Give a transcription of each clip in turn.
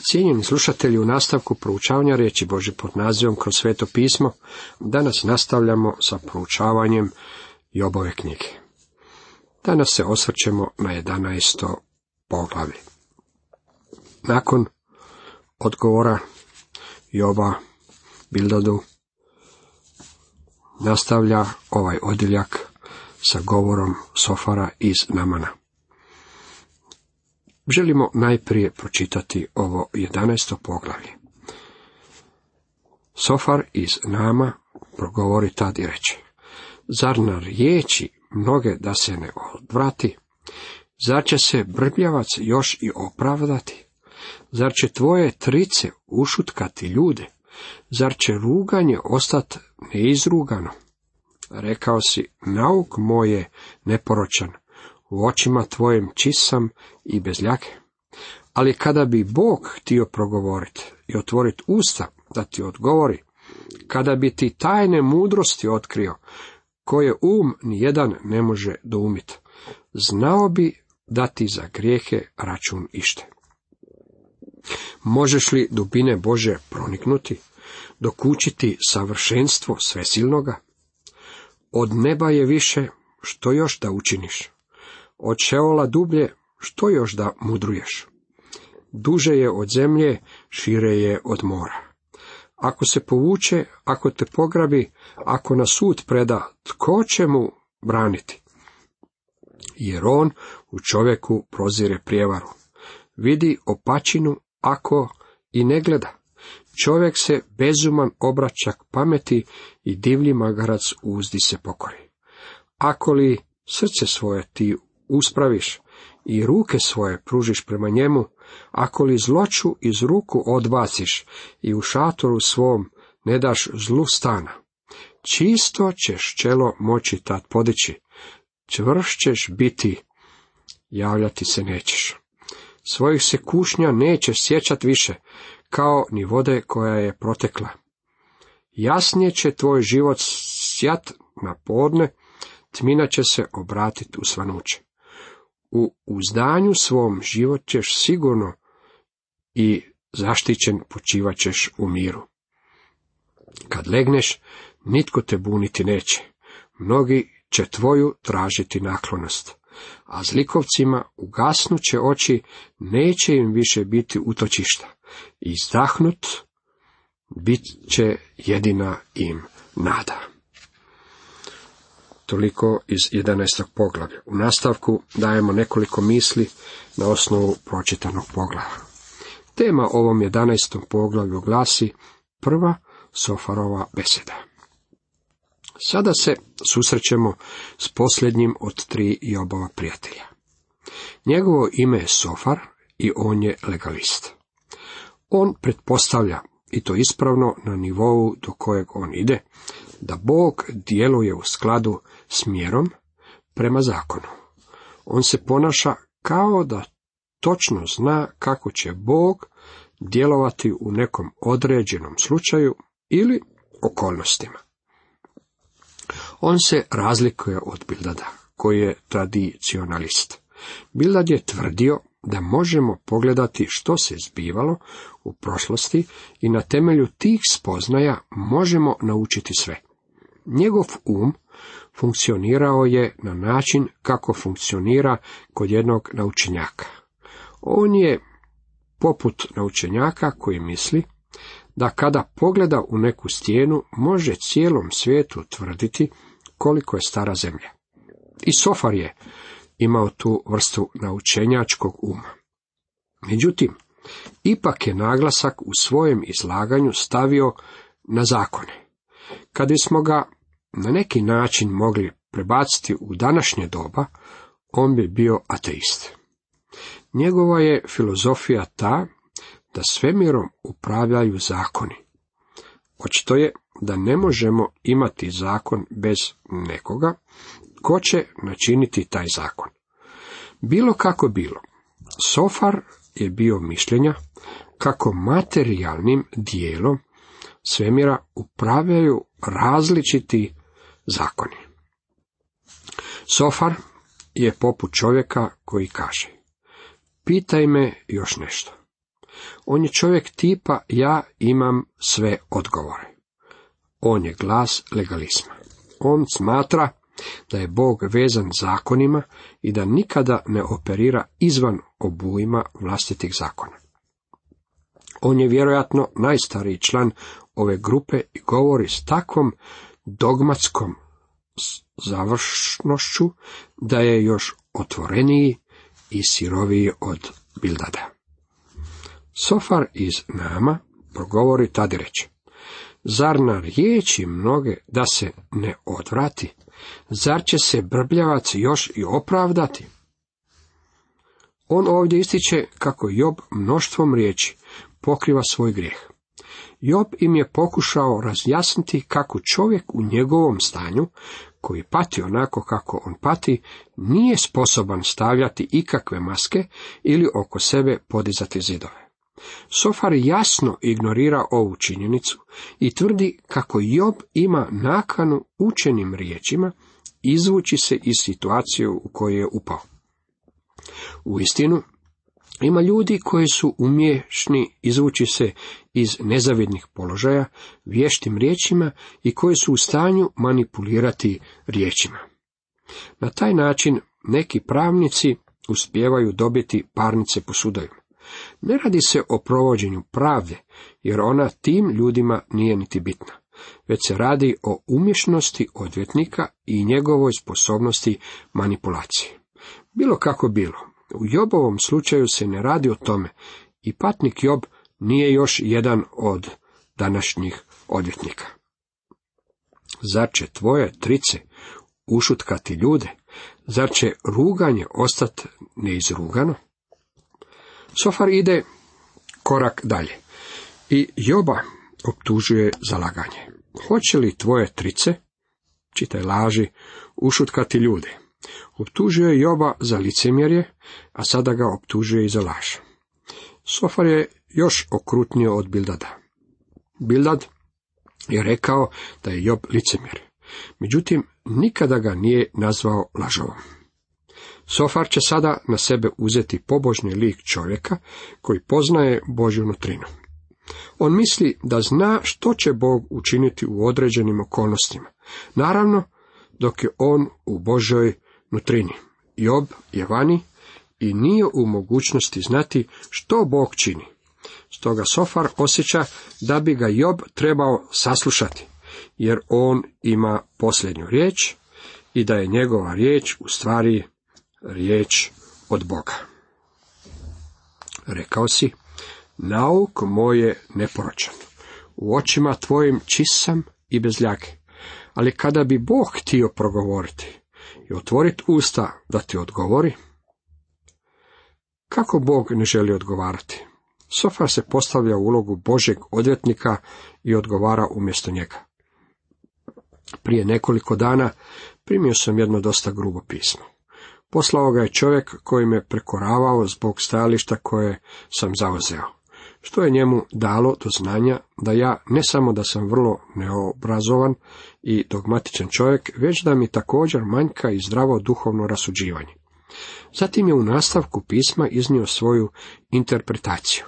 Cijenjeni slušatelji, u nastavku proučavanja riječi Bože pod nazivom kroz sveto pismo, danas nastavljamo sa proučavanjem Jobove knjige. Danas se osvrćemo na 11. poglavlje. Nakon odgovora Joba Bildadu nastavlja ovaj odjeljak sa govorom Sofara iz Namana. Želimo najprije pročitati ovo 11. poglavlje. Sofar iz Nama progovori tad i reče, zar na riječi mnoge da se ne odvrati? Zar će se brbljavac još i opravdati? Zar će tvoje trice ušutkati ljude? Zar će ruganje ostati neizrugano? Rekao si, nauk moje neporočan, u očima tvojim čisam i bez ljake. Ali kada bi Bog htio progovoriti i otvoriti usta da ti odgovori, kada bi ti tajne mudrosti otkrio, koje um nijedan ne može doumiti, znao bi da ti za grijehe račun ište. Možeš li dubine Bože proniknuti, dokučiti savršenstvo svesilnoga? Od neba je više, što još da učiniš? Od šeola dublje, što još da mudruješ? Duže je od zemlje, šire je od mora. Ako se povuče, ako te pograbi, ako na sud preda, tko će mu braniti? Jer on u čovjeku prozire prijevaru. Vidi opačinu, ako i ne gleda. Čovjek se bezuman obraća pameti i divlji magarac uzdi se pokori. Ako li srce svoje ti uspraviš i ruke svoje pružiš prema njemu, ako li zloću iz ruku odbaciš i u šatoru svom ne daš zlu stana, čisto ćeš čelo moći tad podići, čvrš ćeš biti, javljati se nećeš. Svojih se kušnja nećeš sjećat više, kao ni vode koja je protekla. Jasnije će tvoj život sjat na podne, tmina će se obratiti u svanuće. U uzdanju svom život ćeš sigurno i zaštićen počivat ćeš u miru. Kad legneš, nitko te buniti neće. Mnogi će tvoju tražiti naklonost. A zlikovcima ugasnuće oči, neće im više biti utočišta. Izdahnut bit će jedina im nada. Toliko iz 11. poglavlja. U nastavku dajemo nekoliko misli na osnovu pročitanog poglava. Tema ovom 11. poglavlju glasi prva Sofarova beseda. Sada se susrećemo s posljednjim od tri Jobova prijatelja. Njegovo ime je Sofar i on je legalist. On pretpostavlja, i to ispravno na nivou do kojeg on ide, da Bog djeluje u skladu s mjerom prema zakonu. On se ponaša kao da točno zna kako će Bog djelovati u nekom određenom slučaju ili okolnostima. On se razlikuje od Bildada, koji je tradicionalist. Bildad je tvrdio da možemo pogledati što se zbivalo u prošlosti i na temelju tih spoznaja možemo naučiti sve. Njegov um funkcionirao je na način kako funkcionira kod jednog naučenjaka. On je poput naučenjaka koji misli da kada pogleda u neku stijenu može cijelom svijetu tvrditi koliko je stara zemlja. I Sofar je imao tu vrstu naučenjačkog uma. Međutim, ipak je naglasak u svojem izlaganju stavio na zakone. Kad smo ga na neki način mogli prebaciti u današnje doba, on bi bio ateist. Njegova je filozofija ta da svemirom upravljaju zakoni. Očito je da ne možemo imati zakon bez nekoga, ko će načiniti taj zakon. Bilo kako bilo, Sofar je bio mišljenja kako materijalnim dijelom svemira upravljaju različiti zakoni. Sofar je poput čovjeka koji kaže, pitaj me još nešto. On je čovjek tipa ja imam sve odgovore. On je glas legalizma. On smatra da je Bog vezan zakonima i da nikada ne operira izvan obujma vlastitih zakona. On je vjerojatno najstariji član ove grupe i govori s takvom dogmatskom završnošću da je još otvoreniji i siroviji od Bildada. Sofar iz nama progovori tada reći, zar na riječi mnoge da se ne odvrati, zar će se brbljavac još i opravdati? On ovdje ističe kako Job mnoštvom riječi pokriva svoj grijeh. Job im je pokušao razjasniti kako čovjek u njegovom stanju, koji pati onako kako on pati, nije sposoban stavljati ikakve maske ili oko sebe podizati zidove. Sofar jasno ignorira ovu činjenicu i tvrdi kako Job ima nakanu učenim riječima izvući se iz situacije u koju je upao. U istinu, ima ljudi koji su umješni izvući se iz nezavidnih položaja vještim riječima i koji su u stanju manipulirati riječima. Na taj način neki pravnici uspijevaju dobiti parnice po sudovima. Ne radi se o provođenju pravde, jer ona tim ljudima nije niti bitna, već se radi o umješnosti odvjetnika i njegovoj sposobnosti manipulacije. Bilo kako bilo, u Jobovom slučaju se ne radi o tome i patnik Job nije još jedan od današnjih odvjetnika. Zar će tvoje trice ušutkati ljude? Zar će ruganje ostati neizrugano? Sofar ide korak dalje i Joba optužuje za laganje. Hoće li tvoje trice, čitaj laži, ušutkati ljude? Optužuje Joba za licemjerje, a sada ga optužuje i za laž. Sofar je još okrutnio od Bildada. Bildad je rekao da je Job licemjer. Međutim, nikada ga nije nazvao lažovom. Sofar će sada na sebe uzeti pobožni lik čovjeka koji poznaje Božju nutrinu. On misli da zna što će Bog učiniti u određenim okolnostima. Naravno, dok je on u Božoj nutrini. Job je vani i nije u mogućnosti znati što Bog čini. Stoga Sofar osjeća da bi ga Job trebao saslušati, jer on ima posljednju riječ i da je njegova riječ u stvari riječ od Boga. Rekao si, nauk moj je neporočan, u očima tvojim čisam i bez ljage, ali kada bi Bog htio progovoriti, i otvoriti usta da ti odgovori? Kako Bog ne želi odgovarati? Sofar se postavlja u ulogu Božeg odvjetnika i odgovara umjesto njega. Prije nekoliko dana primio sam jedno dosta grubo pismo. Poslao ga je čovjek koji me prekoravao zbog stajališta koje sam zauzeo, što je njemu dalo do znanja da ja ne samo da sam vrlo neobrazovan i dogmatičan čovjek, već da mi također manjka i zdravo duhovno rasuđivanje. Zatim je u nastavku pisma iznio svoju interpretaciju.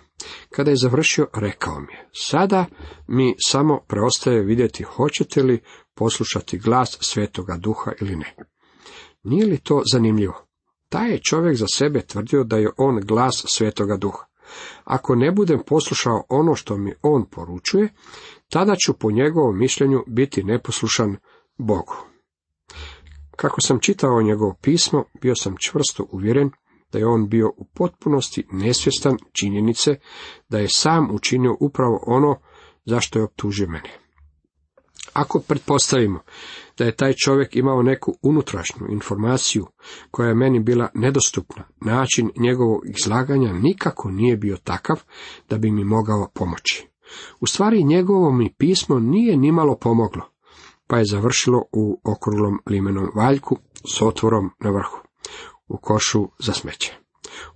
Kada je završio, rekao mi je, sada mi samo preostaje vidjeti hoćete li poslušati glas svetoga duha ili ne. Nije li to zanimljivo? Taj je čovjek za sebe tvrdio da je on glas svetoga duha. Ako ne budem poslušao ono što mi on poručuje, tada ću po njegovom mišljenju biti neposlušan Bogu. Kako sam čitao njegovo pismo, bio sam čvrsto uvjeren da je on bio u potpunosti nesvjestan činjenice da je sam učinio upravo ono zašto je optužio mene. Ako pretpostavimo da je taj čovjek imao neku unutrašnju informaciju koja je meni bila nedostupna, način njegovog izlaganja nikako nije bio takav da bi mi mogao pomoći. U stvari njegovo mi pismo nije nimalo pomoglo, pa je završilo u okruglom limenom valjku s otvorom na vrhu, u košu za smeće.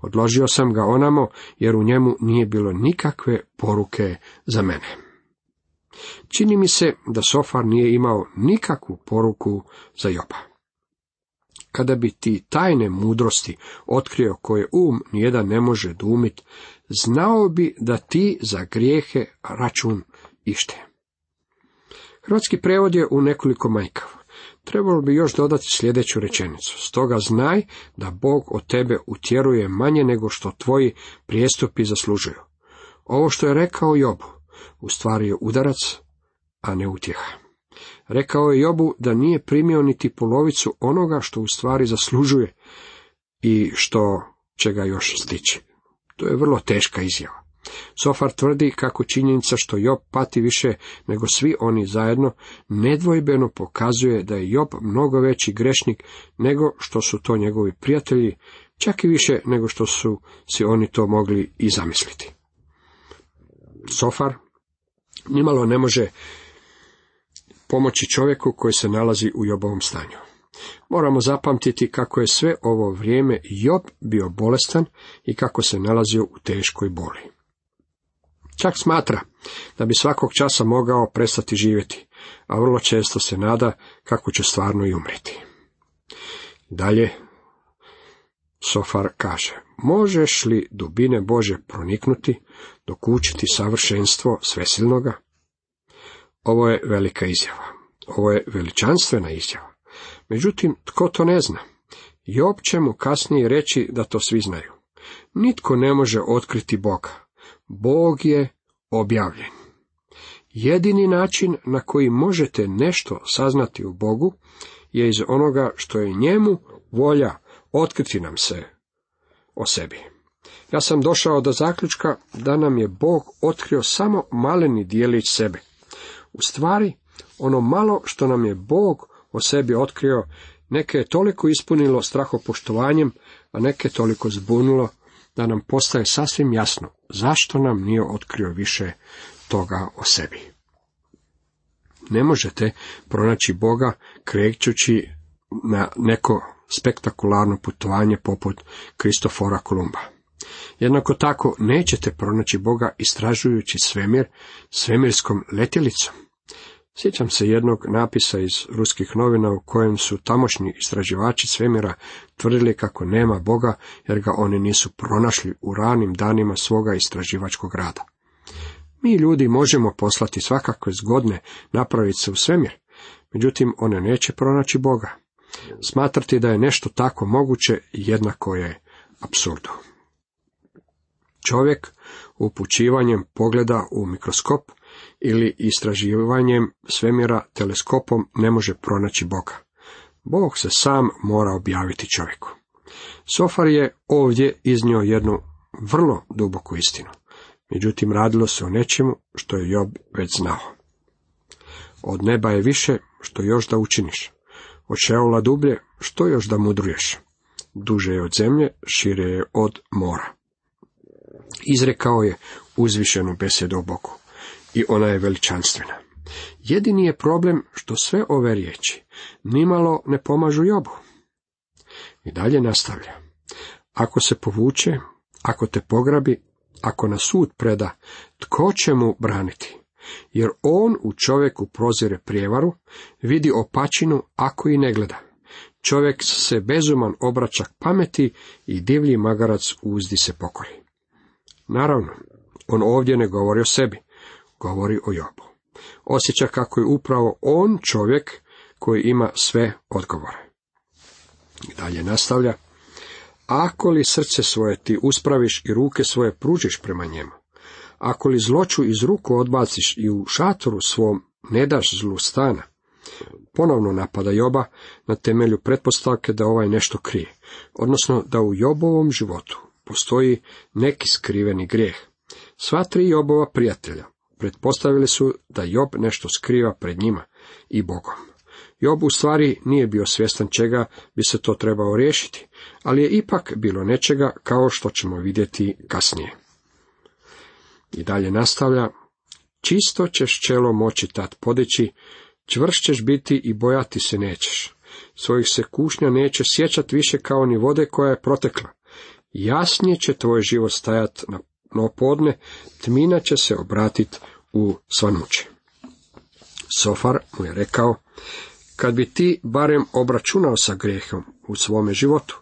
Odložio sam ga onamo jer u njemu nije bilo nikakve poruke za mene. Čini mi se da Sofar nije imao nikakvu poruku za Joba. Kada bi ti tajne mudrosti otkrio koje um nijedan ne može dumit, znao bi da ti za grijehe račun ište. Hrvatski prevod je u nekoliko majkav. Trebalo bi još dodati sljedeću rečenicu. Stoga znaj da Bog od tebe utjeruje manje nego što tvoji prijestupi zaslužuju. Ovo što je rekao Jobu, u stvari je udarac, a ne utjeha. Rekao je Jobu da nije primio niti polovicu onoga što u stvari zaslužuje i što će ga još stići. To je vrlo teška izjava. Sofar tvrdi kako činjenica što Job pati više nego svi oni zajedno, nedvojbeno pokazuje da je Job mnogo veći grešnik nego što su to njegovi prijatelji, čak i više nego što su si oni to mogli i zamisliti. Sofar nimalo ne može pomoći čovjeku koji se nalazi u Jobovom stanju. Moramo zapamtiti kako je sve ovo vrijeme Job bio bolestan i kako se nalazio u teškoj boli. Čak smatra da bi svakog časa mogao prestati živjeti, a vrlo često se nada kako će stvarno i umreti. Dalje, Sofar kaže, možeš li dubine Bože proniknuti, dokučiti savršenstvo svesilnoga? Ovo je velika izjava. Ovo je veličanstvena izjava. Međutim, tko to ne zna? Job će mu kasnije reći da to svi znaju. Nitko ne može otkriti Boga. Bog je objavljen. Jedini način na koji možete nešto saznati u Bogu je iz onoga što je njemu volja otkriti nam se o sebi. Ja sam došao do zaključka da nam je Bog otkrio samo maleni dijelić sebe. U stvari, ono malo što nam je Bog o sebi otkrio, neke je toliko ispunilo strahopoštovanjem, a neke toliko zbunilo da nam postaje sasvim jasno zašto nam nije otkrio više toga o sebi. Ne možete pronaći Boga krećući na neko spektakularno putovanje poput Kristofora Kolumba. Jednako tako nećete pronaći Boga istražujući svemir svemirskom letjelicom. Sjećam se jednog napisa iz ruskih novina u kojem su tamošnji istraživači svemira tvrdili kako nema Boga jer ga oni nisu pronašli u ranim danima svoga istraživačkog rada. Mi ljudi možemo poslati svakakve zgodne napravice u svemir, međutim one neće pronaći Boga. Smatrati da je nešto tako moguće jednako je apsurdu. Čovjek upućivanjem pogleda u mikroskop ili istraživanjem svemira teleskopom ne može pronaći Boga. Bog se sam mora objaviti čovjeku. Sofar je ovdje iznio jednu vrlo duboku istinu. Međutim, radilo se o nečemu što je Job već znao. Od neba je više što još da učiniš. Od šeola dublje što još da mudruješ. Duže je od zemlje, šire je od mora. Izrekao je uzvišenu besedu o Bogu i ona je veličanstvena. Jedini je problem što sve ove riječi nimalo ne pomažu Jobu. I dalje nastavlja. Ako se povuče, ako te pograbi, ako na sud preda, tko će mu braniti? Jer on u čovjeku prozire prijevaru, vidi opačinu ako i ne gleda. Čovjek se bezuman obraća pameti i divlji magarac uzdi se pokori. Naravno, on ovdje ne govori o sebi, govori o Jobu. Osjeća kako je upravo on čovjek koji ima sve odgovore. Dalje nastavlja, ako li srce svoje ti uspraviš i ruke svoje pružiš prema njemu, ako li zloču iz ruku odbaciš i u šatoru svom ne daš zlu stana, ponovno napada Joba na temelju pretpostavke da ovaj nešto krije, odnosno da u Jobovom životu postoji neki skriveni grijeh. Sva tri Jobova prijatelja pretpostavili su da Job nešto skriva pred njima i Bogom. Job u stvari nije bio svjestan čega bi se to trebao riješiti, ali je ipak bilo nečega kao što ćemo vidjeti kasnije. I dalje nastavlja, čisto ćeš čelo moći tad podići, čvršćeš ćeš biti i bojati se nećeš. Svojih se kušnja neće sjećat više kao ni vode koja je protekla. Jasnije će tvoj život stajat na no podne tmina će se obratit u svanuće. Sofar mu je rekao, kad bi ti barem obračunao sa grehom, u svome životu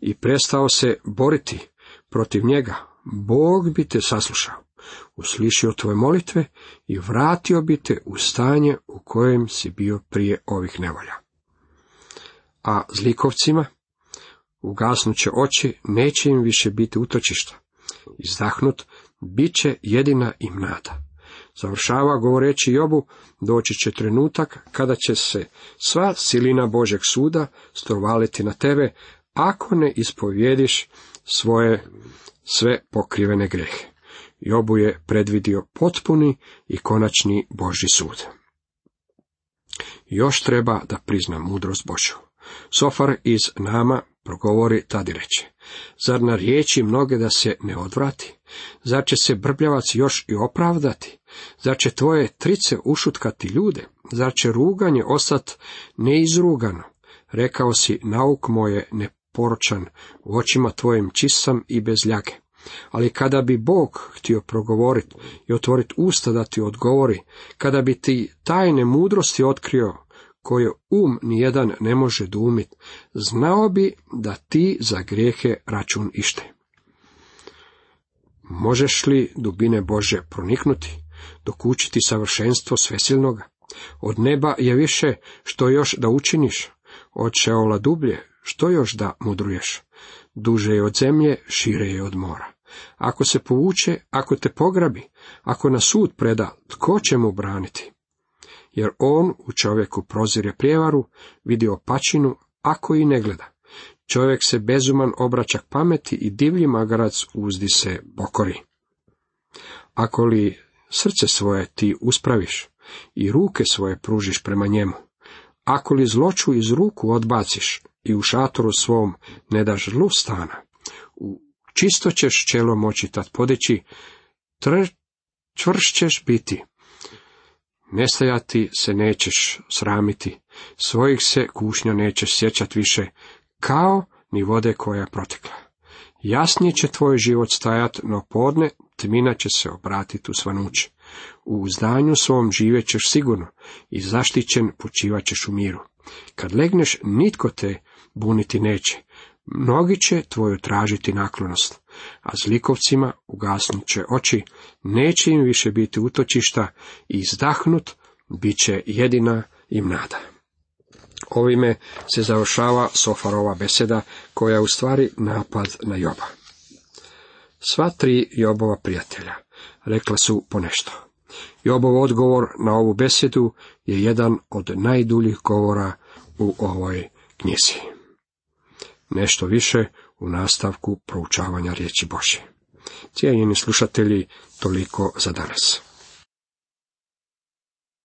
i prestao se boriti protiv njega, Bog bi te saslušao, uslišio tvoje molitve i vratio bi te u stanje u kojem si bio prije ovih nevolja. A zlikovcima ugasnuće oči, neće im više biti utočišta. Izdahnut, bit će jedina im nada. Završava govoreći Jobu, doći će trenutak kada će se sva silina Božeg suda strovaliti na tebe, ako ne ispovjediš svoje sve pokrivene grehe. Jobu je predvidio potpuni i konačni Boži sud. Još treba da prizna mudrost Božju. Sofar iz nama progovori tad reče. Zar na riječi mnoge da se ne odvrati? Zar će se brbljavac još i opravdati? Zar će tvoje trice ušutkati ljude? Zar će ruganje ostat neizrugano? Rekao si, nauk moje neporočan, u očima tvojim čisam i bez ljage. Ali kada bi Bog htio progovoriti i otvoriti usta da ti odgovori, kada bi ti tajne mudrosti otkrio, koje um nijedan ne može dumit, znao bi da ti za grijehe račun ište. Možeš li dubine Bože proniknuti, dokučiti savršenstvo svesilnoga? Od neba je više što još da učiniš, od šeola dublje, što još da mudruješ? Duže je od zemlje, šire je od mora. Ako se povuče, ako te pograbi, ako na sud preda, tko će mu braniti? Jer on u čovjeku prozire prijevaru, vidi opačinu, ako i ne gleda. Čovjek se bezuman obraća pameti i divlji magarac uzdi se pokori. Ako li srce svoje ti uspraviš i ruke svoje pružiš prema njemu, ako li zloču iz ruku odbaciš i u šatoru svom ne daš zlu stana, čisto ćeš čelo moći tad podići, tr, čvrš ćeš biti. Nestajati se nećeš sramiti, svojih se kušnja nećeš sjećat više, kao ni vode koja je protekla. Jasnije će tvoj život stajat, no podne tmina će se obratiti u svanuće. U uzdanju svom živećeš sigurno i zaštićen počivat ćeš u miru. Kad legneš, nitko te buniti neće. Mnogi će tvoju tražiti naklonost, a zlikovcima ugasnut će oči, neće im više biti utočišta i izdahnut bit će jedina im nada. Ovime se završava Sofarova beseda, koja je u stvari napad na Joba. Sva tri Jobova prijatelja rekla su ponešto. Jobov odgovor na ovu besedu je jedan od najduljih govora u ovoj knjizi. Nešto više u nastavku proučavanja riječi Božje. Cijenjeni slušatelji, toliko za danas.